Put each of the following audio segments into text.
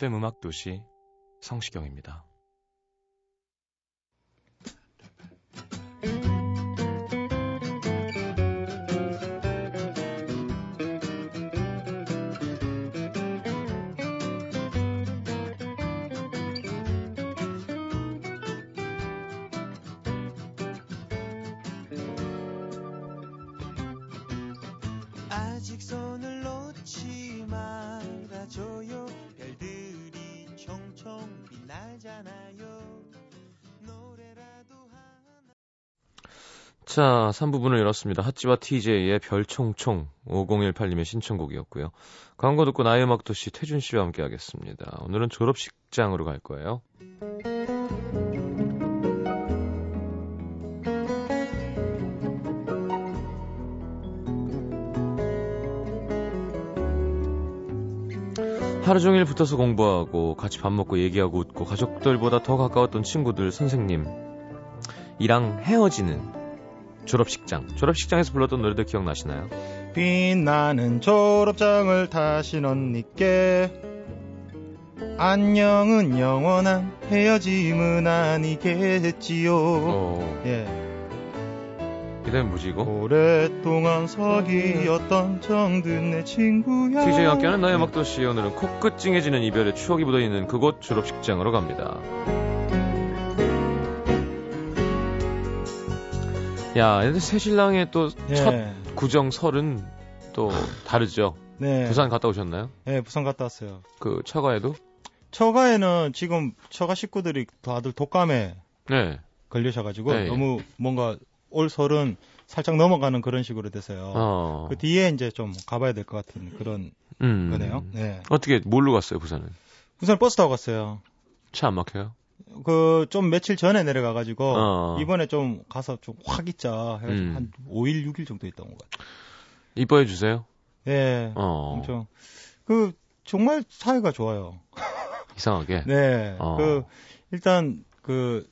FM 음악 도시 성시경입니다. 아직 손 자, 3부분을 열었습니다. 핫지와 TJ의 별총총 5018님의 신청곡이었고요. 광고 듣고 나의 음악 도시 태준 씨와 함께 하겠습니다. 오늘은 졸업식장으로 갈 거예요. 하루 종일 붙어서 공부하고 같이 밥 먹고 얘기하고 웃고 가족들보다 더 가까웠던 친구들, 선생님 이랑 헤어지는 졸업식장. 졸업식장에서 불렀던 노래들 기억나시나요? 빛나는 졸업장을 타신 언니께 안녕은 영원한 헤어짐은 아니겠지요. 어, 예. 그다음에 뭐지 이거? 오랫동안 사귀었던 정든 내 친구야. TJ와 함께하는 나의 음악도시 오늘은 코끝 찡해지는 이별의 추억이 묻어있는 그곳 졸업식장으로 갑니다. 야, 근데 새 신랑의 또첫 예. 구정 설은 또 다르죠. 네. 부산 갔다 오셨나요? 예, 부산 갔다 왔어요. 그 처가에도? 처가에는 지금 처가 식구들이 다들 독감에 네. 걸리셔가지고 네, 예. 너무 뭔가 올 설은 살짝 넘어가는 그런 식으로 돼서요. 어. 그 뒤에 이제 좀 가봐야 될 것 같은 그런 음. 거네요. 네. 어떻게 뭘로 갔어요, 부산은? 부산 버스 타고 갔어요. 차 안 막혀요? 그 좀 며칠 전에 내려가 가지고 어. 이번에 좀 가서 좀 확 있자 해가지고 음. 한 5일 6일 정도 온것 같아요. 이뻐해 주세요. 예, 어. 엄청 그 정말 사이가 좋아요. 이상하게. 네, 어. 그 일단 그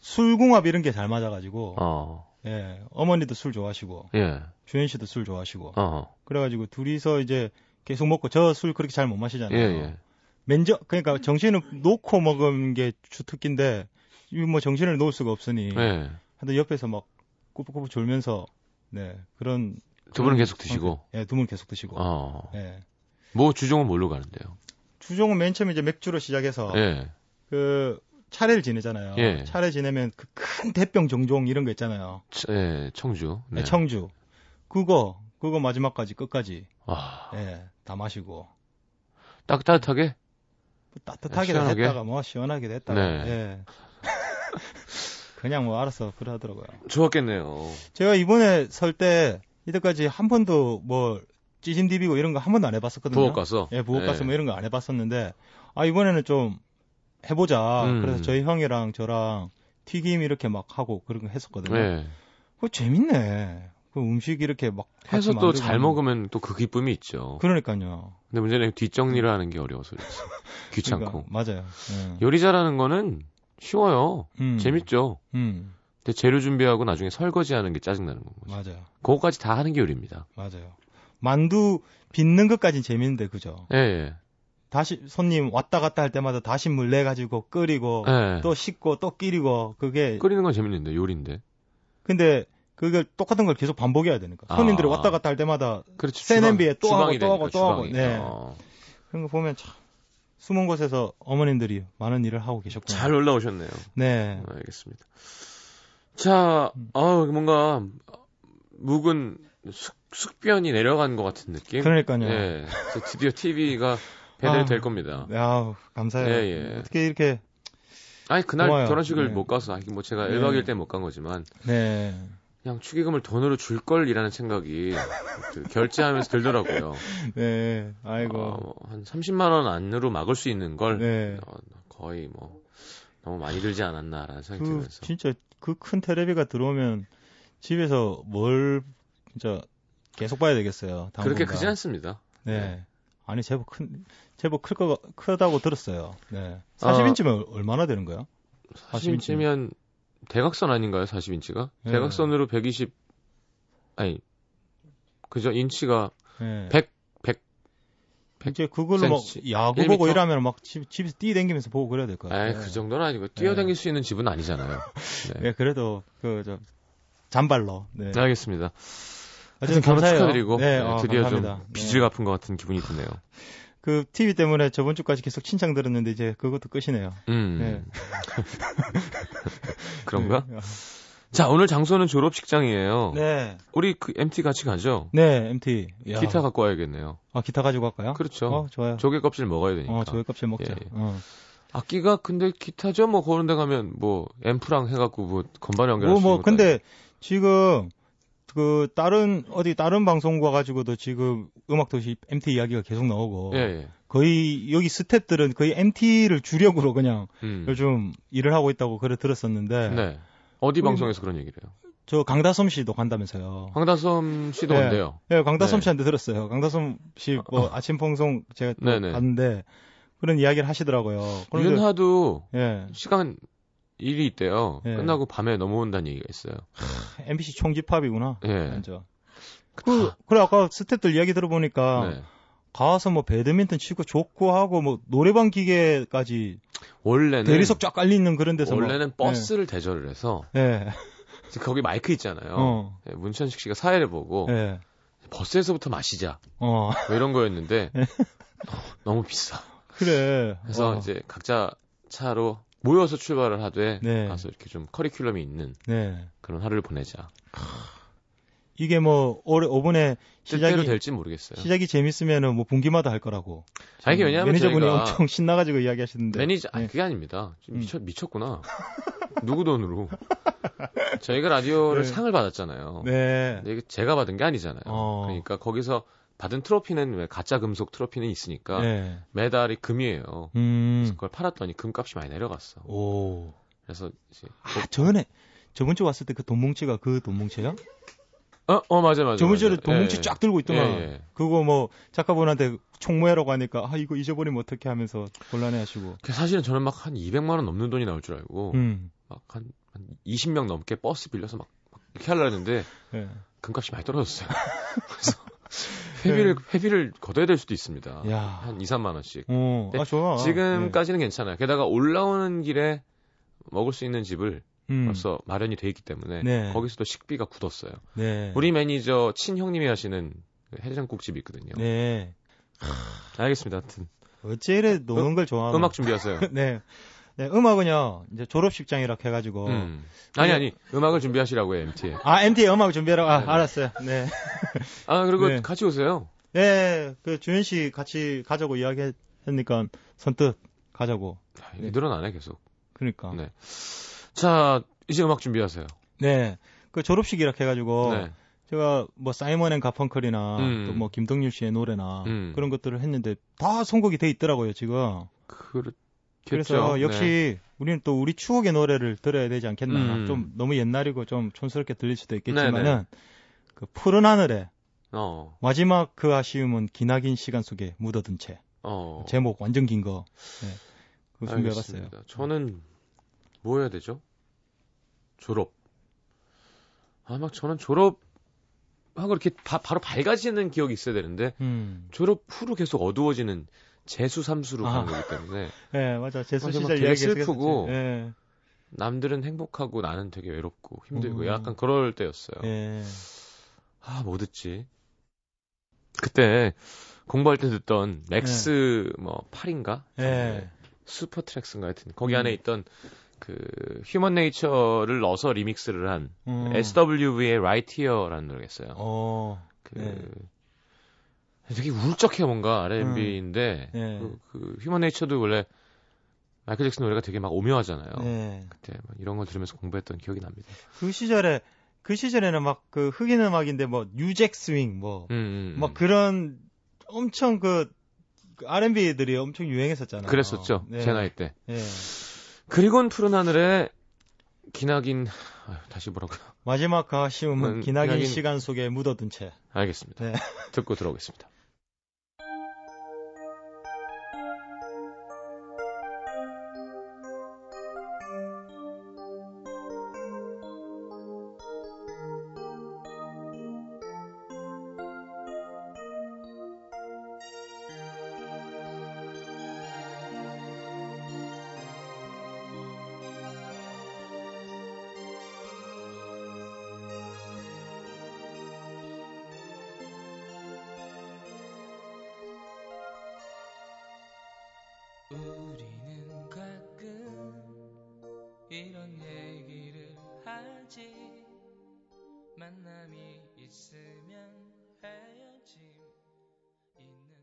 술궁합 이런 게 잘 맞아가지고 어. 예 어머니도 술 좋아하시고 예. 주현 씨도 술 좋아하시고 어. 그래가지고 둘이서 이제 계속 먹고 저 술 그렇게 잘못 예, 마시잖아요. 예. 맨저 그러니까 정신을 놓고 먹은 게 주특기인데 뭐 정신을 놓을 수가 없으니 예. 하여튼 옆에서 막 꾸벅꾸벅 졸면서 네 그런 두 분은 그런 계속 드시고. 상태. 예, 두분 계속 드시고. 어. 예. 뭐 주종은 뭘로 가는데요? 주종은 맨 처음에 이제 맥주로 시작해서 예. 그 차례를 지내잖아요. 예. 차례 지내면 그 큰 대병 정종 이런 거 있잖아요. ch- 예, 청주. 네, 청주. 그거 그거 마지막까지 끝까지 아, 예, 다 마시고 딱 따뜻하게? 따뜻하게 시원하게? 했다가 뭐 시원하게 됐다가 네. 예. 그냥 뭐 알아서 그래 하더라고요. 좋았겠네요. 제가 이번에 설 때 이때까지 한 번도 뭐 찌짐 디비고 이런 거 한 번도 안 해봤었거든요. 부엌 가서. 예, 부엌 가서 예. 뭐 이런 거 안 해봤었는데 아 이번에는 좀 해보자. 음. 그래서 저희 형이랑 저랑 튀김 이렇게 막 하고 그런 거 했었거든요. 예. 그 재밌네. 그 음식 이렇게 막 해서 또 잘 먹으면 또 그 기쁨이 있죠. 그러니까요. 근데 문제는 뒷정리를 하는 게 어려워서 그렇지. 귀찮고. 그러니까, 맞아요. 예. 요리 잘하는 거는 쉬워요. 음. 재밌죠. 음, 근데 재료 준비하고 나중에 설거지 하는 게 짜증나는 거죠. 맞아요. 그거까지 다 하는 게 요리입니다. 맞아요. 만두 빚는 것까진 재밌는데 그죠? 예, 예. 다시 손님 왔다 갔다 할 때마다 다시 물 내 가지고 끓이고 예. 또 씻고 또 끼리고 그게 끓이는 건 재밌는데, 요리인데. 근데 그걸 똑같은 걸 계속 반복해야 되니까 아. 손님들이 왔다 갔다 할 때마다 그렇지. 새 주방- 냄비에 또 하고 또 하고 또 하고. 네 어. 그런 거 보면 참 숨은 곳에서 어머님들이 많은 일을 하고 계셨구나. 잘 올라오셨네요. 네. 알겠습니다. 자, 음. 아 뭔가 묵은 숙 숙변이 내려간 것 같은 느낌? 그러니까요. 예. 드디어 TV가 배달될 아. 겁니다. 야, 감사해요. 예, 예. 어떻게 이렇게 아니, 그날 고마워요. 결혼식을 네. 못 가서, 아니, 뭐 제가 네. 1박 2일 때 못 간 거지만, 네. 그냥 축의금을 돈으로 줄 걸이라는 생각이 그 결제하면서 들더라고요. 네. 아이고. 어, 한 30만 원 안으로 막을 수 있는 걸 네. 어, 거의 뭐 너무 많이 들지 않았나라는 생각이 그 들면서 진짜 그큰 텔레비가 들어오면 집에서 뭘 진짜 계속 봐야 되겠어요. 그렇게 당분간. 크진 않습니다. 네. 아니 제법 큰 제법 클 거 크다고 들었어요. 네. 아. 40인치면 얼마나 되는 거야? 40인치면 대각선 아닌가요? 40인치가? 네. 대각선으로 120 아니 그죠? 인치가 네. 100 100 이제 그걸로 막. 야구 보고 1m? 이러면 막 집, 집에서 뛰댕기면서 보고 그래야 될 것 같아요. 아이 그 정도는 아니고 뛰어다닐 수 있는 집은 아니잖아요. 네. 네, 그래도 그저 잔발로. 네. 알겠습니다. 어쨌든 결혼. 축하드리고 네, 네, 어, 드디어 감사합니다. 좀 빚을 갚은 것 같은 기분이 드네요. 그 TV 때문에 저번 주까지 계속 칭찬 들었는데 이제 그것도 끝이네요. 음. 네. 그런가? 네. 자, 오늘 장소는 졸업식장이에요. 네. 우리 그 MT 같이 가죠? 네, MT. 야. 기타 갖고 와야겠네요. 아, 기타 가지고 갈까요? 그렇죠. 어, 좋아요. 조개 껍질 먹어야 되니까. 어, 조개 껍질 먹자. 예, 예. 어. 악기가 근데 기타죠? 뭐 그런 데 가면 뭐 앰프랑 해갖고 뭐 건반 연결할 뭐, 수 뭐, 있는 것도 근데 지금 그 다른 어디 다른 방송과 가지고도 지금 음악도시 MT 이야기가 계속 나오고. 예, 예. 거의 여기 스탭들은 거의 MT를 주력으로 그냥 음. 요즘 일을 하고 있다고 그래 들었었는데 네. 어디 우리 방송에서 그런 얘기를 해요? 저 강다솜 씨도 간다면서요. 황다솜 씨도 네. 온대요. 네, 강다솜 네. 씨한테 들었어요. 강다솜 씨뭐 아침 방송 제가 또 네네. 봤는데 그런 이야기를 하시더라고요. 윤하도 예, 시간 일이 있대요. 예. 끝나고 밤에 넘어온다는 얘기가 있어요. MBC 총집합이구나. 예. 완전. 그, 그래 아까 스탭들 이야기 들어보니까 네. 가서 뭐 배드민턴 치고 족구 하고 뭐 노래방 기계까지 원래는 대리석 쫙 깔리는 그런 데서 막- 원래는 버스를 대절을 해서 예. 거기 마이크 있잖아요. 어. 예, 문천식 씨가 사회를 보고 예. 버스에서부터 마시자 어. 뭐 이런 거였는데 예. 너무 비싸. 그래. 그래서 어. 이제 각자 차로 모여서 출발을 하되 네. 가서 이렇게 좀 커리큘럼이 있는 네. 그런 하루를 보내자. 이게 뭐 올해 5분에 실제로 시작이 될지 모르겠어요. 시작이 재밌으면은 뭐 분기마다 할 거라고. 아, 이게 왜냐하면 매니저분이 엄청 신나가지고 이야기하시는데. 매니저 아니 네. 그게 아닙니다. 좀 음. 미쳤 미쳤구나. 누구 돈으로? 저희가 라디오를 네. 상을 받았잖아요. 네. 근데 이게 제가 받은 게 아니잖아요. 어. 그러니까 거기서 받은 트로피는 왜 가짜 금속 트로피는 있으니까 네. 메달이 금이에요. 음. 그래서 그걸 팔았더니 금값이 많이 내려갔어. 오. 그래서 이제 아, 전에 저번 주 왔을 때 그 돈뭉치가 그 돈뭉치야? 어, 어 맞아 맞아. 저번 주에. 돈뭉치 예, 쫙 들고 있더만. 예, 예. 그거 뭐 작가분한테 총무회라고 하니까 아 이거 잊어버리면 어떻게 하면서 곤란해하시고. 그 사실은 저는 막 한 200만 원 넘는 돈이 나올 줄 알고 음. 막한 20명 넘게 버스 빌려서 막, 막 이렇게 하려 했는데 예. 금값이 많이 떨어졌어요. 그래서 회비를 회비를 걷어야 될 수도 있습니다. 네. 야. 한 2, 3만 원씩. 어. 네, 아 좋아. 지금까지는 괜찮아요. 게다가 올라오는 길에 먹을 수 있는 집을 네. 음. 벌써 마련이 돼 있기 때문에 네. 거기서도 식비가 굳었어요. 네. 우리 매니저 친형님이 하시는 그 해장국집이 있거든요. 네. 알겠습니다. 하여튼 어째 이래 노는 걸 좋아하나? 음악 준비하세요. 네. 네, 음악은요, 이제 졸업식장이라 해가지고. 음. 아니 아니 음악을 준비하시라고 요 MT에. 아, MT 음악 준비하라고. 아, 네. 알았어요. 네. 아 그리고 네. 같이 오세요. 네, 그 주현 씨 같이 가자고 이야기 했으니까 선뜻 가자고. 아, 안해 계속. 그러니까. 네. 자 이제 음악 준비하세요. 네. 그 졸업식이라 해가지고. 네. 제가 뭐 사이먼 앤 가펑클이나 음. 또뭐 김동률 씨의 노래나 음. 그런 것들을 했는데 다 선곡이 돼 있더라고요, 지금. 그렇겠죠. 그래서 네. 역시 우리는 또 우리 추억의 노래를 들어야 되지 않겠나. 음. 좀 너무 옛날이고 좀 촌스럽게 들릴 수도 있겠지만은 네네. 그 푸른 하늘에 어. 마지막 그 아쉬움은 기나긴 시간 속에 묻어둔 채. 어. 제목 완전 긴 거. 네. 그거 준비해봤어요. 알겠습니다. 저는 뭐 해야 되죠? 졸업. 아, 막 저는 졸업 하고 이렇게 바, 로 밝아지는 기억이 있어야 되는데 음. 졸업 후로 계속 어두워지는 재수 삼수로 아. 가는 거기 때문에 네, 맞아. 맞아, 막 시절 되게 슬프고. 네. 남들은 행복하고 나는 되게 외롭고 힘들고 음. 약간 그럴 때였어요. 네. 아, 뭐 듣지? 그때 공부할 때 듣던 맥스 뭐 8인가? 네. 슈퍼 트랙스인가 하여튼 거기 음. 안에 있던 그 Human Nature를 넣어서 리믹스를 한 음. SWV의 Right Here라는 노래가 있어요. 어. 그그 네. 되게 울적해 뭔가 R&B인데 네. 그, 그 Human Nature도 원래 마이클 잭슨 노래가 되게 막 오묘하잖아요. 네. 그때 막 이런 걸 들으면서 공부했던 기억이 납니다. 그 시절에 그 시절에는 막 그 흑인 음악인데 뭐 New Jack Swing 뭐 음, 음, 막 음. 그런 엄청 그, 그 R&B들이 엄청 유행했었잖아요. 그랬었죠. 네. 제 나이 때. 예. 그리고는 푸른 하늘에 기나긴 아유, 다시 뭐라고요? 마지막 그 아쉬움은 음, 기나긴 기나긴- 시간 속에 묻어둔 채. 알겠습니다. 네. 듣고 들어오겠습니다. 있으면 헤어짐 있는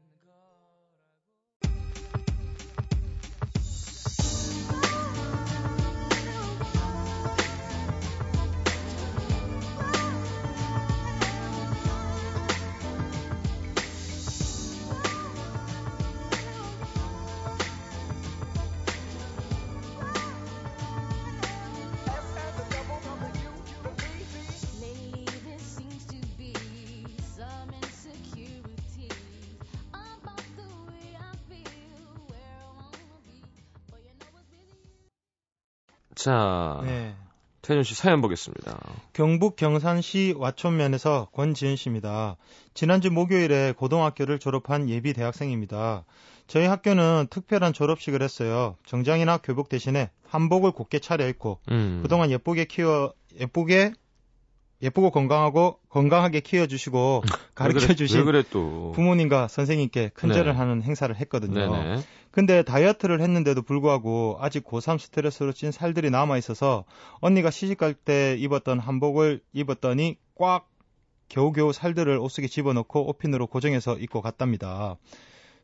자, 네. 태준 씨 사연 보겠습니다. 경북 경산시 와촌면에서 권지은 씨입니다. 지난주 목요일에 고등학교를 졸업한 예비 대학생입니다. 저희 학교는 특별한 졸업식을 했어요. 정장이나 교복 대신에 한복을 곱게 차려입고 음. 그동안 예쁘게 키워 예쁘게 예쁘고 건강하고 건강하게 키워주시고 가르쳐 왜 그래, 주신 왜 그래 또. 부모님과 선생님께 큰절을 네. 하는 행사를 했거든요. 네네. 근데 다이어트를 했는데도 불구하고 아직 고3 스트레스로 찐 살들이 남아 있어서 언니가 시집갈 때 입었던 한복을 입었더니 꽉 겨우겨우 살들을 옷속에 집어넣고 옷핀으로 고정해서 입고 갔답니다.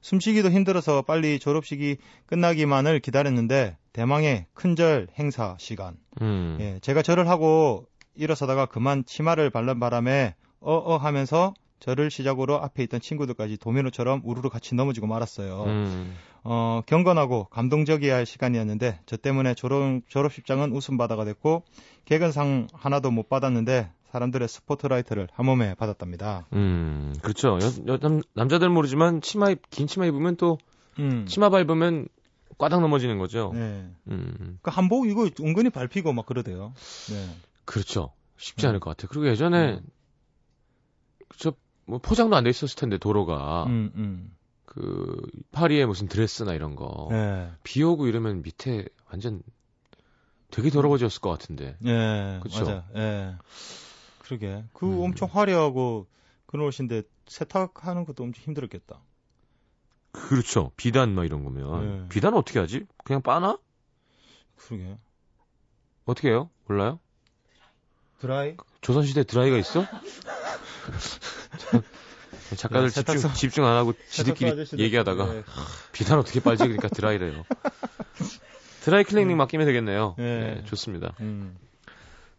숨쉬기도 힘들어서 빨리 졸업식이 끝나기만을 기다렸는데 대망의 큰절 행사 시간. 음. 예, 제가 절을 하고 일어서다가 그만 치마를 바른 바람에 어어 하면서 저를 시작으로 앞에 있던 친구들까지 도미노처럼 우르르 같이 넘어지고 말았어요. 음. 어, 경건하고 감동적이어야 할 시간이었는데 저 때문에 졸업, 졸업식장은 웃음바다가 됐고 개근상 하나도 못 받았는데 사람들의 스포트라이트를 한 몸에 받았답니다. 음. 그렇죠. 여, 여, 남, 남자들은 모르지만 치마 입, 긴 치마 입으면 또 음. 치마 밟으면 꽈당 넘어지는 거죠. 네. 음. 그 한복 이거 은근히 밟히고 막 그러대요. 네. 그렇죠. 쉽지 음. 않을 것 같아요. 그리고 예전에 저뭐 포장도 안 돼 있었을 텐데 도로가 음, 음. 그 파리에 무슨 드레스나 이런 거 네. 비 오고 이러면 밑에 완전 되게 더러워졌을 것 같은데. 예? 맞아. 예. 그러게. 그 음. 엄청 화려하고 그런 옷인데 세탁하는 것도 엄청 힘들었겠다. 그렇죠. 비단 뭐 이런 거면 네. 비단 어떻게 하지? 그냥 빠나? 그러게. 어떻게 해요? 몰라요? 드라이? 조선시대 드라이가 있어? 작가들 야, 집중, 세탁소- 집중 안 하고 지들끼리 얘기하다가 예. 비단 어떻게 빨지 그러니까 드라이래요. 드라이 클리닝 맡기면 되겠네요. 예. 네, 좋습니다. 음.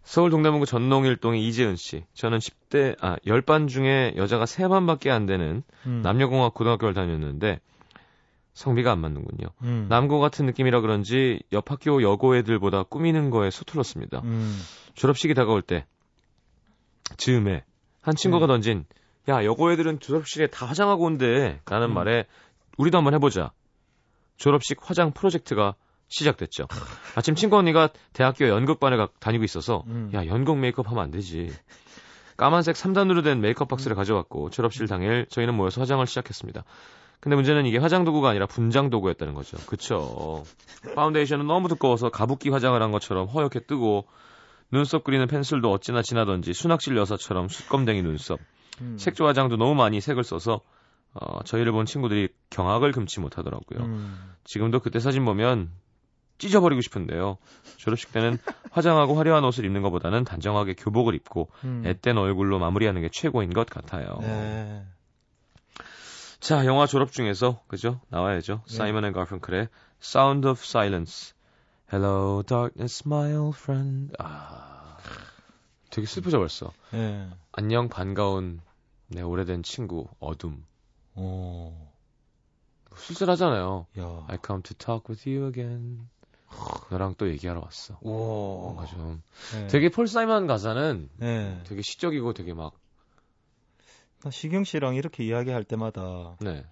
서울 동대문구 전농일동의 이재은 씨. 저는 10대, 아, 10반 중에 여자가 3반밖에 안 되는 음. 남녀공학 고등학교를 다녔는데 성비가 안 맞는군요. 음. 남고 같은 느낌이라 그런지 옆 학교 여고 애들보다 꾸미는 거에 서툴렀습니다. 음. 졸업식이 다가올 때 즈음에 한 친구가 네. 던진 야 여고 애들은 졸업식에 다 화장하고 온대 라는 음. 말에 우리도 한번 해보자. 졸업식 화장 프로젝트가 시작됐죠. 아침 친구 언니가 대학교 연극반에 가- 다니고 있어서 음. 야 연극 메이크업 하면 안 되지. 까만색 3단으로 된 메이크업 박스를 가져왔고 졸업식 당일 저희는 모여서 화장을 시작했습니다. 근데 문제는 이게 화장 도구가 아니라 분장 도구였다는 거죠. 그쵸. 파운데이션은 너무 두꺼워서 가부키 화장을 한 것처럼 허옇게 뜨고 눈썹 그리는 펜슬도 어찌나 진하던지 순학실 여사처럼 숯검댕이 눈썹. 음. 색조 화장도 너무 많이 색을 써서 어, 저희를 본 친구들이 경악을 금치 못하더라고요. 음. 지금도 그때 사진 보면 찢어버리고 싶은데요. 졸업식 때는 화장하고 화려한 옷을 입는 것보다는 단정하게 교복을 입고 음. 앳된 얼굴로 마무리하는 게 최고인 것 같아요. 네. 자, 영화 졸업 중에서 그죠? 나와야죠. 네. 사이먼 앤 가펑클의 Sound of Silence. Hello, darkness, my old friend. 아, 되게 슬프죠 벌써. 네. 안녕 반가운 내 오래된 친구 어둠. 오. 쓸쓸하잖아요. 야. I come to talk with you again. 너랑 또 얘기하러 왔어. 오. 뭔가 좀 네. 되게 폴 사이먼 가사는 네. 되게 시적이고 되게 막나 시경 씨랑 이렇게 이야기할 때마다 네.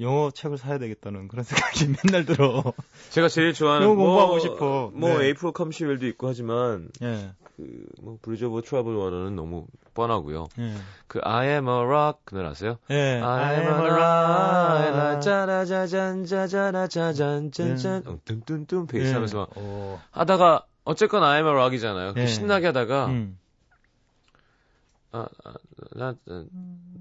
영어 책을 사야 되겠다는 그런 생각이 맨날 들어. 제가 제일 좋아하는 영어 공부하고 뭐, 싶어. 뭐 네. April Come She Will도 있고 하지만 예. 그뭐 Bridge Over Troubled Water는 너무 뻔하고요. 예. 그 I am a rock 그 노래 아세요? 예. I am a rock 짜라자잔 짜자잔 어, 뚠뚠뚠 베이스 하면서 막 오. 하다가 어쨌건 I am a rock이잖아요. 그 예. 신나게 하다가 음. 아, 아, 나, 아,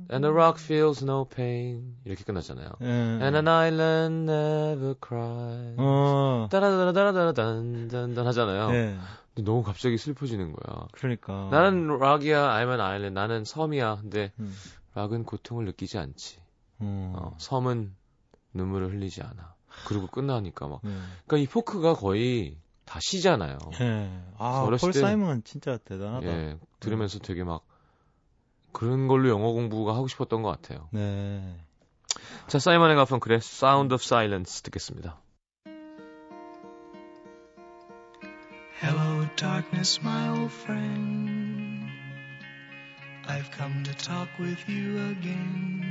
And a rock feels no pain 이렇게 끝났잖아요. 예. And an island never cries. 어. 따라다라다라단단단 하잖아요. 예. 근데 너무 갑자기 슬퍼지는 거야. 그러니까. 나는 락이야, I'm an island. 나는 섬이야. 근데 음. 락은 고통을 느끼지 않지. 음. 어, 섬은 눈물을 흘리지 않아. 그리고 끝나니까 막. 예. 그러니까 이 포크가 거의 다 시잖아요. 예. 아, 폴 때- 사이먼 진짜 대단하다. 예, 들으면서 되게 막 그런 걸로 영어 공부가 하고 싶었던 것 같아요. 네. 자, 사이먼 앤 가펑클의 Sound of Silence 듣겠습니다. Hello, darkness, my old friend. I've come to talk with you again.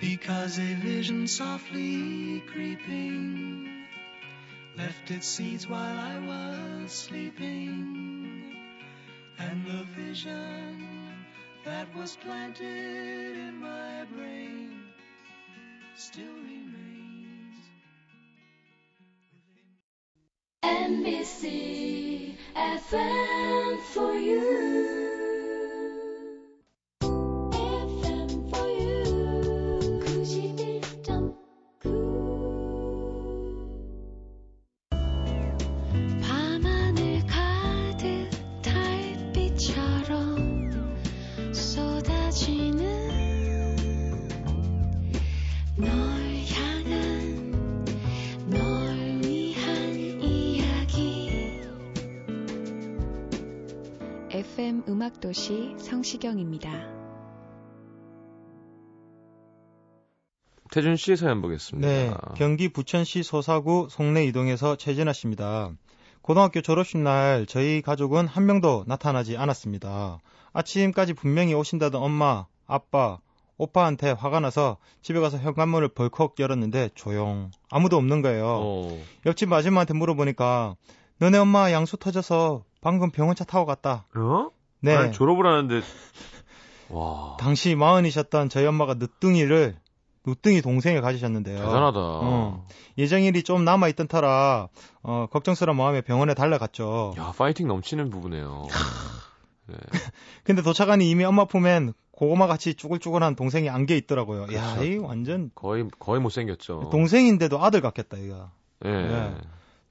Because a vision softly creeping left its seeds while I was sleeping. And the vision that was planted in my brain still remains. NBC FM for you. 음악도시 성시경입니다. 태준 씨의 사연 보겠습니다. 네. 경기 부천시 소사구 송내 이동에서 최진아 씨입니다. 고등학교 졸업식 날 저희 가족은 한 명도 나타나지 않았습니다. 아침까지 분명히 오신다던 엄마, 아빠, 오빠한테 화가 나서 집에 가서 현관문을 벌컥 열었는데 조용. 아무도 없는 거예요. 어, 옆집 아줌마한테 물어보니까 너네 엄마 양수 터져서 방금 병원차 타고 갔다. 어? 네. 아니, 졸업을 하는데 와 당시 마흔이셨던 저희 엄마가 늦둥이를 늦둥이 동생을 가지셨는데요. 대단하다. 어. 예정일이 좀 남아 있던 터라 어, 걱정스러운 마음에 병원에 달려갔죠. 야 파이팅 넘치는 부부네요. 네. 근데 도착하니 이미 엄마 품엔 고구마 같이 쭈글쭈글한 동생이 안겨 있더라고요. 야, 그렇죠. 이 완전 거의 거의 못 생겼죠. 동생인데도 아들 같겠다, 이거. 예. 네.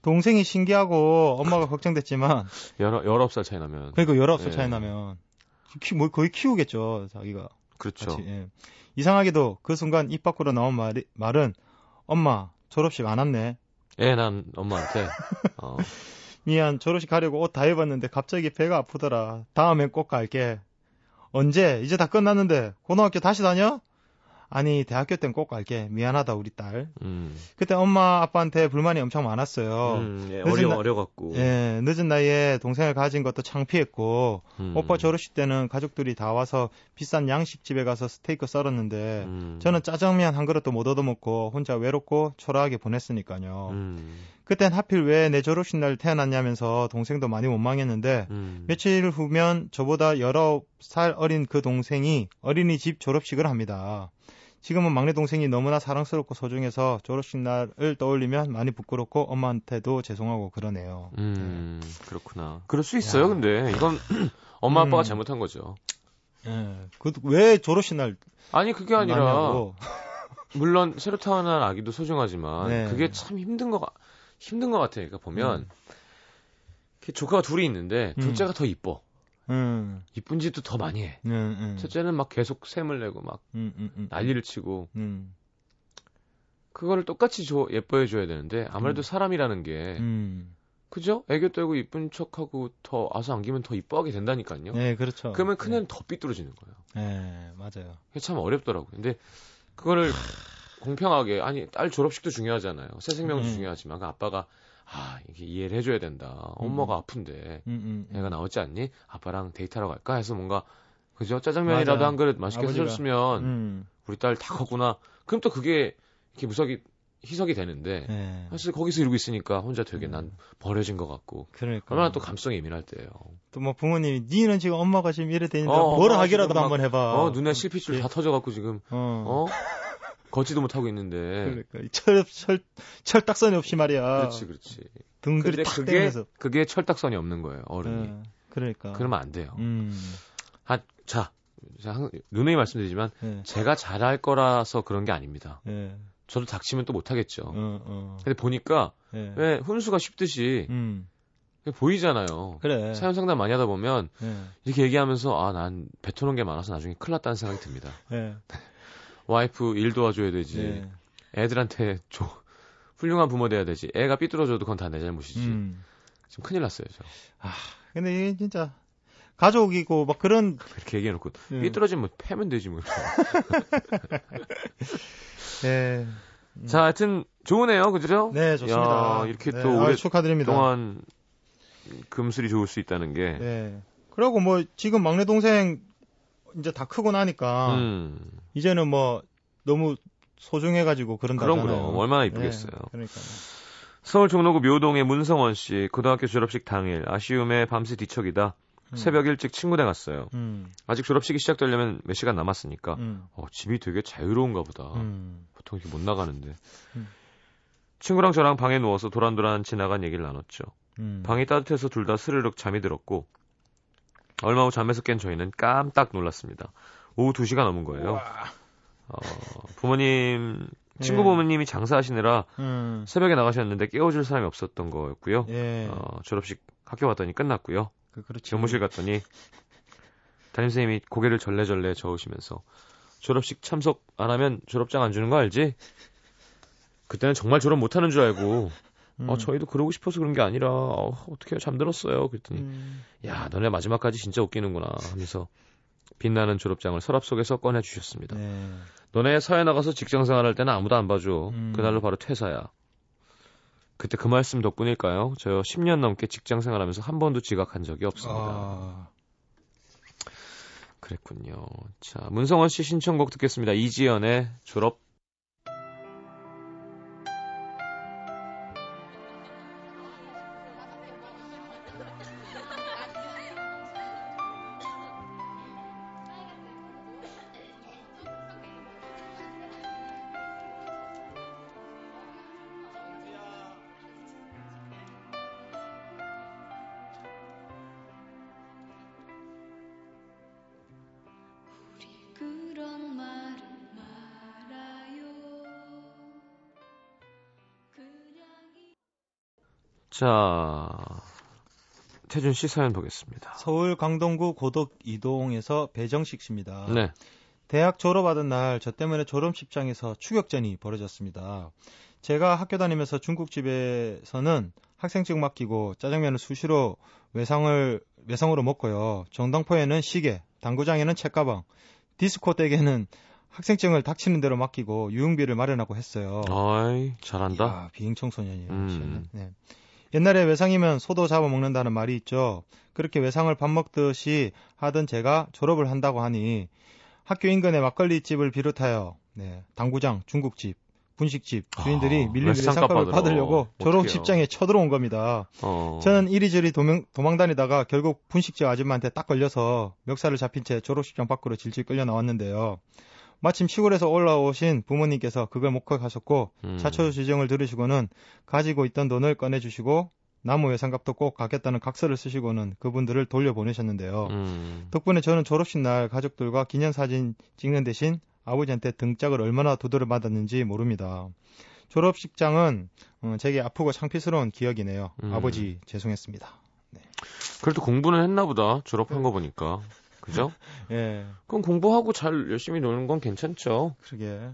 동생이 신기하고 엄마가 걱정됐지만 여러 열아홉 살 차이 나면 그러니까 19살 예. 차이 나면 키, 뭐 거의 키우겠죠, 자기가. 그렇죠. 같이. 예. 이상하게도 그 순간 입 밖으로 나온 말이, 말은 엄마 졸업식 안 왔네. 예, 난 엄마한테 어, 미안 졸업식 가려고 옷 다 입었는데 갑자기 배가 아프더라. 다음엔 꼭 갈게. 언제? 이제 다 끝났는데 고등학교 다시 다녀? 아니 대학교 땐 꼭 갈게. 미안하다 우리 딸. 음, 그때 엄마 아빠한테 불만이 엄청 많았어요. 음, 예, 어려 나- 어려갖고. 예, 늦은 나이에 동생을 가진 것도 창피했고 음, 오빠 졸업식 때는 가족들이 다 와서 비싼 양식집에 가서 스테이크 썰었는데 음, 저는 짜장면 한 그릇도 못 얻어먹고 혼자 외롭고 초라하게 보냈으니까요. 음, 그땐 하필 왜 내 졸업식 날 태어났냐면서 동생도 많이 원망했는데 음, 며칠 후면 저보다 19살 어린 그 동생이 어린이집 졸업식을 합니다. 지금은 막내 동생이 너무나 사랑스럽고 소중해서 졸업식 날을 떠올리면 많이 부끄럽고 엄마한테도 죄송하고 그러네요. 음, 그렇구나. 그럴 수 있어요. 야. 근데 이건 엄마 아빠가 음. 잘못한 거죠. 예. 그왜 졸업식 날 아니 그게 아니라. 물론 새로 태어난 아기도 소중하지만 네. 그게 참 힘든 거. 힘든 것 같아요. 그러니까 보면 음. 조카가 둘이 있는데 음. 둘째가 더 이뻐. 음, 이쁜 짓도 더 많이 해. 음, 음, 첫째는 막 계속 샘을 내고 막 음, 음, 음, 난리를 치고 음, 그거를 똑같이 줘, 예뻐해 줘야 되는데 아무래도 음. 사람이라는 게 음. 그죠? 애교 떨고 이쁜 척하고 더 와서 안기면 더 이뻐하게 된다니까요. 네, 그렇죠. 그러면 큰애는 더 삐뚤어지는 거예요. 네, 맞아요. 그게 참 어렵더라고요. 근데 그거를 공평하게 아니 딸 졸업식도 중요하잖아요. 새 생명도 음. 중요하지만 그 아빠가 아 이게 이해를 해줘야 된다. 엄마가 아픈데 음, 음, 애가 나오지 않니? 아빠랑 데이트하러 갈까 해서 뭔가 그죠? 짜장면이라도 맞아. 한 그릇 맛있게. 해줬으면 음, 우리 딸 다 컸구나. 그럼 또 그게 이렇게 무석이 희석이 되는데 네. 사실 거기서 이러고 있으니까 혼자 되게 음. 난 버려진 것 같고 그러니까. 얼마나 또 감성이 예민할 때예요. 또 뭐 부모님이 니는 지금 엄마가 지금 이래 되니까 어, 뭐라 하기라도 막, 한번 해봐. 어 눈에 실핏줄 예. 다 터져갖고 지금 어. 어 걷지도 못하고 있는데 그러니까 이 철, 철, 철딱선이 없이 말이야. 그렇지 그렇지. 등들이 탁 그게 떼면서. 그게 철딱선이 없는 거예요 어른이. 예, 그러니까. 그러면 안 돼요. 음. 아, 자, 항- 누누이 말씀드리지만 예. 제가 잘할 거라서 그런 게 아닙니다. 예. 저도 닥치면 또 못하겠죠. 어, 어. 근데 보니까 예. 왜 훈수가 쉽듯이 음. 보이잖아요. 그래. 사연 상담 많이 하다 보면 예. 이렇게 얘기하면서 아 난 뱉어놓은 게 많아서 나중에 큰일 났다는 생각이 듭니다. 예. 와이프 일 도와줘야 되지. 예. 애들한테 조, 훌륭한 부모 돼야 되지. 애가 삐뚤어져도 그건 다 내 잘못이지. 음. 지금 큰일 났어요, 저. 근데 이게 진짜 가족이고 막 그런 그렇게 얘기해 놓고 예. 삐뚤어지면 패면 되지 뭐. 예. 자, 하여튼 좋으네요, 그죠? 네, 좋습니다. 야, 이렇게 네, 또 오래 축하드립니다. 동안 금술이 좋을 수 있다는 게. 네. 그리고 뭐 지금 막내 동생 이제 다 크고 나니까 음, 이제는 뭐 너무 소중해가지고 그런다잖아요. 그럼 그럼 얼마나 이쁘겠어요. 네, 그러니까. 서울 종로구 묘동의 문성원 씨 고등학교 졸업식 당일 아쉬움에 밤새 뒤척이다 음. 새벽 일찍 친구댁 갔어요. 음, 아직 졸업식이 시작되려면 몇 시간 남았으니까 음, 어, 집이 되게 자유로운가 보다. 음, 보통 이렇게 못 나가는데. 음. 친구랑 저랑 방에 누워서 도란도란 지나간 얘기를 나눴죠. 음. 방이 따뜻해서 둘 다 스르륵 잠이 들었고 얼마 후 잠에서 깬 저희는 깜딱 놀랐습니다. 오후 2시가 넘은 거예요. 어, 부모님 친구 예. 부모님이 장사하시느라 음, 새벽에 나가셨는데 깨워줄 사람이 없었던 거였고요. 예. 어, 졸업식 학교 갔더니 끝났고요. 그, 그렇지. 교무실 갔더니 담임선생님이 고개를 절레절레 저으시면서 졸업식 참석 안 하면 졸업장 안 주는 거 알지? 그때는 정말 졸업 못하는 줄 알고 음. 어 저희도 그러고 싶어서 그런 게 아니라 어, 어떻게 잠들었어요 그랬더니 음. 야 너네 마지막까지 진짜 웃기는구나 하면서 빛나는 졸업장을 서랍 속에서 꺼내 주셨습니다. 네. 너네 사회 나가서 직장 생활할 때는 아무도 안 봐줘. 음. 그날로 바로 퇴사야. 그때 그 말씀 덕분일까요? 저 10년 넘게 직장 생활하면서 한 번도 지각한 적이 없습니다. 아, 그랬군요. 자, 문성원 씨 신청곡 듣겠습니다. 이지연의 졸업. 자, 태준 씨 사연 보겠습니다. 서울 강동구 고덕 이동에서 배정식 씨입니다. 네. 대학 졸업하던 날 저 때문에 졸업식장에서 추격전이 벌어졌습니다. 제가 학교 다니면서 중국집에서는 학생증 맡기고 짜장면을 수시로 외상을 외상으로 먹고요. 정당포에는 시계, 당구장에는 책가방, 디스코 댁에는 학생증을 닥치는 대로 맡기고 유흥비를 마련하고 했어요. 아이, 잘한다. 야, 비행 청소년이에요. 음. 네. 옛날에 외상이면 소도 잡아 먹는다는 말이 있죠. 그렇게 외상을 밥 먹듯이 하던 제가 졸업을 한다고 하니 학교 인근의 막걸리 집을 비롯하여 네, 당구장, 중국집, 분식집 주인들이 아, 밀린 외상값 외상값을. 받으려고. 졸업식장에 쳐들어온 겁니다. 어. 저는 이리저리 도망, 도망다니다가 결국 분식집 아줌마한테 딱 걸려서 멱살을 잡힌 채 졸업식장 밖으로 질질 끌려 나왔는데요. 마침 시골에서 올라오신 부모님께서 그걸 목격하셨고 음. 자초 지정을 들으시고는 가지고 있던 돈을 꺼내주시고 나무 외상값도 꼭 갚겠다는 각서를 쓰시고는 그분들을 돌려보내셨는데요. 음. 덕분에 저는 졸업식 날 가족들과 기념사진 찍는 대신 아버지한테 등짝을 얼마나 두드려 맞았는지 모릅니다. 졸업식장은 어, 제게 아프고 창피스러운 기억이네요. 음. 아버지 죄송했습니다. 그래도 공부는 했나 보다. 졸업한 거 보니까. 그죠? 예, 그럼 공부하고 잘 열심히 노는 건 괜찮죠. 그러게. 야,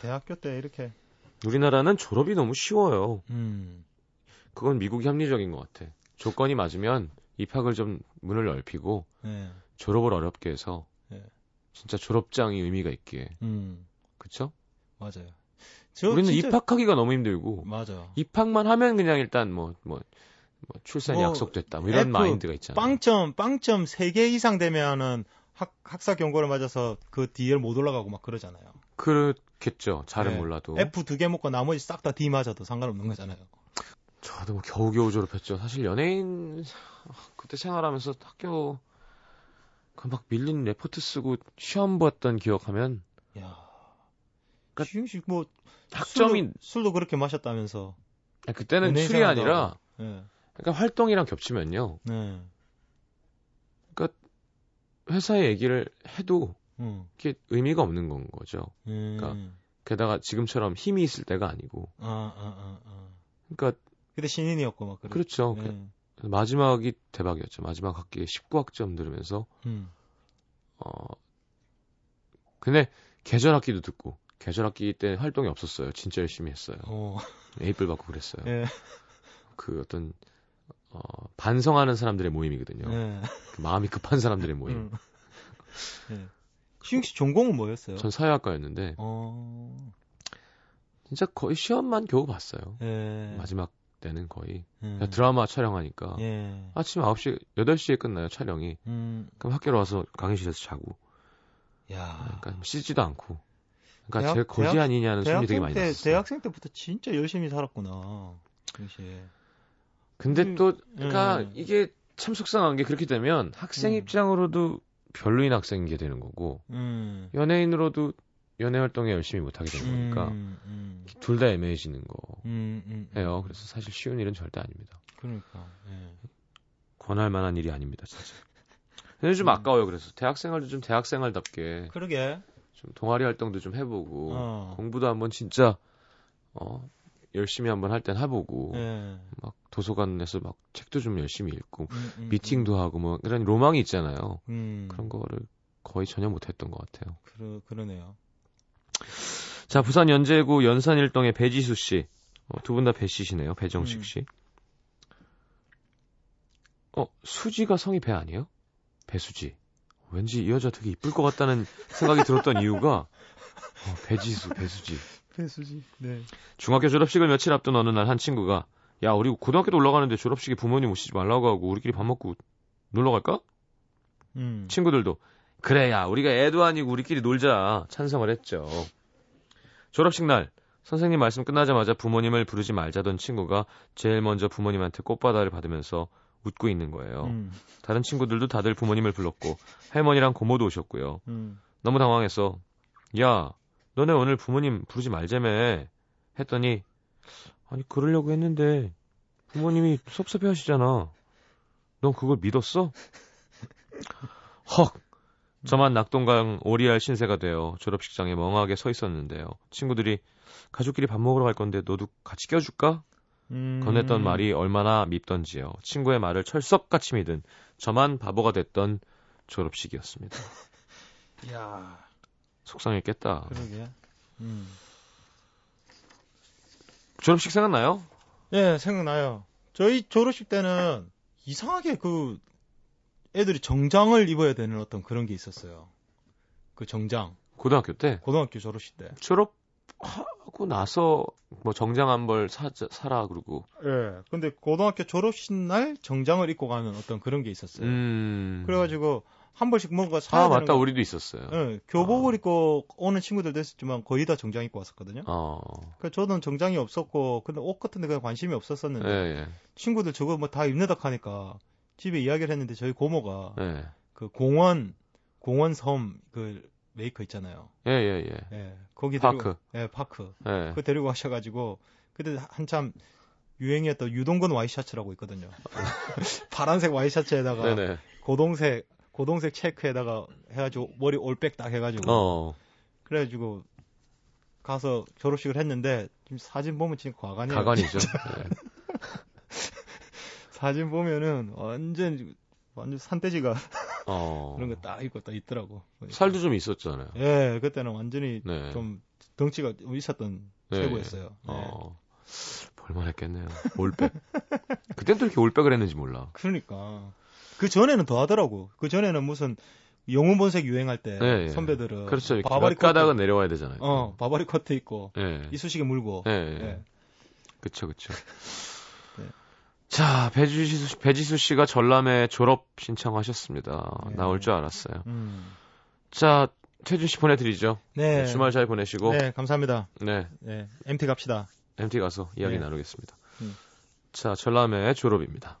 대학교 때 이렇게. 우리나라는 졸업이 너무 쉬워요. 음, 그건 미국이 합리적인 것 같아. 조건이 맞으면 입학을 좀 문을 넓히고 예, 졸업을 어렵게 해서 예. 진짜 졸업장이 의미가 있기에. 음, 그쵸? 맞아요. 저 우리는 진짜- 입학하기가 너무 힘들고 맞아. 입학만 하면 그냥 일단 뭐뭐 뭐 출산이 뭐 약속됐다 뭐 이런 F, 마인드가 있잖아. 빵점, 빵점 3개 이상 되면은 학, 학사 경고를 맞아서 그 D를 못 올라가고 막 그러잖아요. 그렇겠죠. 잘은 네. 몰라도. F 두 개 먹고 나머지 싹 다 D 맞아도 상관없는 거잖아요. 저도 뭐 겨우겨우 졸업했죠. 사실 연예인 그때 생활하면서 학교 그 막 밀린 레포트 쓰고 시험 봤던 기억하면 야. 그러니까 지금 씨뭐 학점이 술도, 술도 그렇게 마셨다면서. 그때는 술이 아니라. 예. 그러니까 활동이랑 겹치면요. 네. 회사에 얘기를 해도 음. 이게 의미가 없는 건 거죠. 음. 그러니까 게다가 지금처럼 힘이 있을 때가 아니고. 아, 아, 아, 아. 그러니까 그때 신인이었고 막 그래. 그렇죠. 예. 마지막이 대박이었죠. 마지막 학기에 19학점 들으면서 음. 어 근데 계절 학기도 듣고 계절 학기 때 활동이 없었어요. 진짜 열심히 했어요. 어. 에이플 받고 그랬어요. 예. 그 어떤 어 반성하는 사람들의 모임이거든요. 예. 그 마음이 급한 사람들의 모임. 음. 예. 시웅 씨 전공은 뭐였어요? 전 사회학과였는데 어. 진짜 거의 시험만 겨우 봤어요. 예. 마지막 때는 거의 음. 드라마 촬영하니까 예. 아침 9시 8시에 끝나요, 촬영이. 음. 그럼 학교로 와서 강의실에서 자고 야. 그러니까 씻지도 않고. 그러니까 대학- 제가 거지 대학- 아니냐는 소문이 되게 많이 때 났어요. 대학생 때부터 진짜 열심히 살았구나. 역시. 근데 음, 또 그러니까 음. 이게 참 속상한 게 그렇게 되면 학생 음. 입장으로도 별로인 학생인 게 되는 거고 음. 연예인으로도 연애 활동에 열심히 못 하게 되는 거니까 음, 음, 둘다 애매해지는 음. 거예요. 그래서 사실 쉬운 일은 절대 아닙니다. 그러니까. 예. 권할 만한 일이 아닙니다, 진짜. 근데 좀 음. 아까워요. 그래서 대학생활도 좀 대학생활답게 그러게. 좀 동아리 활동도 좀 해보고 어. 공부도 한번 진짜 어 열심히 한번 할 땐 해보고 예. 막 도서관에서 막 책도 좀 열심히 읽고 음, 음, 미팅도 하고 뭐 그런 로망이 있잖아요. 음. 그런 거를 거의 전혀 못했던 것 같아요. 그러, 그러네요. 자, 부산 연제구 연산일동의 배지수 씨. 어, 두 분 다 배씨시네요. 배정식 음. 씨. 어, 수지가 성이 배 아니에요? 배수지. 왠지 이 여자 되게 이쁠 것 같다는 생각이 들었던 이유가 어, 배지수, 배수지. 배수지. 네. 중학교 졸업식을 며칠 앞둔 어느 날 한 친구가 야, 우리 고등학교도 올라가는데 졸업식에 부모님 오시지 말라고 하고 우리끼리 밥 먹고 놀러 갈까? 음. 친구들도 그래 야 우리가 애도 아니고 우리끼리 놀자 찬성을 했죠. 졸업식 날 선생님 말씀 끝나자마자 부모님을 부르지 말자던 친구가 제일 먼저 부모님한테 꽃바다를 받으면서 웃고 있는 거예요. 음. 다른 친구들도 다들 부모님을 불렀고 할머니랑 고모도 오셨고요. 음. 너무 당황해서 야 너네 오늘 부모님 부르지 말자며 했더니 아니 그러려고 했는데 부모님이 섭섭해 하시잖아. 넌 그걸 믿었어? 헉 저만 낙동강 오리알 신세가 되어 졸업식장에 멍하게 서 있었는데요. 친구들이 가족끼리 밥 먹으러 갈 건데 너도 같이 껴줄까? 음. 건넸던 말이 얼마나 밉던지요. 친구의 말을 철석같이 믿은 저만 바보가 됐던 졸업식이었습니다. 야, 속상했겠다. 그러게. 음. 졸업식 생각나요? 예, 생각나요. 저희 졸업식 때는 이상하게 그 애들이 정장을 입어야 되는 어떤 그런 게 있었어요. 그 정장. 고등학교 때 고등학교 졸업식 때. 졸업하고 나서 뭐 정장 한 벌 사라 그러고 예. 근데 고등학교 졸업식 날 정장을 입고 가는 어떤 그런 게 있었어요. 음. 그래가지고 한 번씩 뭔가 사야 아 되는 맞다 거. 우리도 있었어요. 예, 교복을 아. 입고 오는 친구들도 있었지만 거의 다 정장 입고 왔었거든요. 어. 그 저는 정장이 없었고 근데 옷 같은 데 그냥 관심이 예, 없었었는데 예. 친구들 저거 뭐 다 입는다 하니까 집에 이야기를 했는데 저희 고모가 예. 그 공원 공원 섬그 메이커 있잖아요. 예, 예, 예. 예. 거기 파크. 데리고 예, 파크. 예. 그 데리고 가셔 가지고 그때 한참 유행이었던 유동근 와이셔츠라고 있거든요. 파란색 와이셔츠에다가 네네. 고동색 고동색 체크에다가 해가지고 머리 올백 딱 해가지고 어. 그래가지고 가서 졸업식을 했는데 지금 사진 보면 진짜 과관이에요. 가관이죠. 네. 사진 보면은 완전 완전 산돼지가 어. 그런 거 딱 입고 딱 있더라고. 살도 좀 있었잖아요. 예, 그때는 완전히 네. 좀 덩치가 있었던 네. 최고였어요. 네. 어. 볼만했겠네요. 올백. 또 이렇게 올백을 했는지 몰라. 그러니까 그 전에는 더 하더라고. 그 전에는 무슨 영웅 본색 유행할 때 네, 예. 선배들은 그렇죠. 바바리 코트, 내려와야 되잖아요. 어 바바리 커트 입고 예. 이쑤시개 물고 예. 예. 예. 그쵸, 그쵸. 네. 자, 배지수, 배지수 씨가 전람회 졸업 신청하셨습니다. 네. 나올 줄 알았어요. 음. 자, 태준 씨 보내드리죠. 네. 주말 잘 보내시고. 네, 감사합니다. 네. 네, MT 갑시다. MT 가서 이야기 네. 나누겠습니다. 음. 자, 전람회 졸업입니다.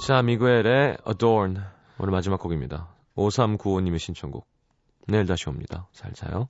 자, 미구엘의 Adorn. 오늘 마지막 곡입니다. 5395님의 신청곡. 내일 다시 옵니다. 잘 자요.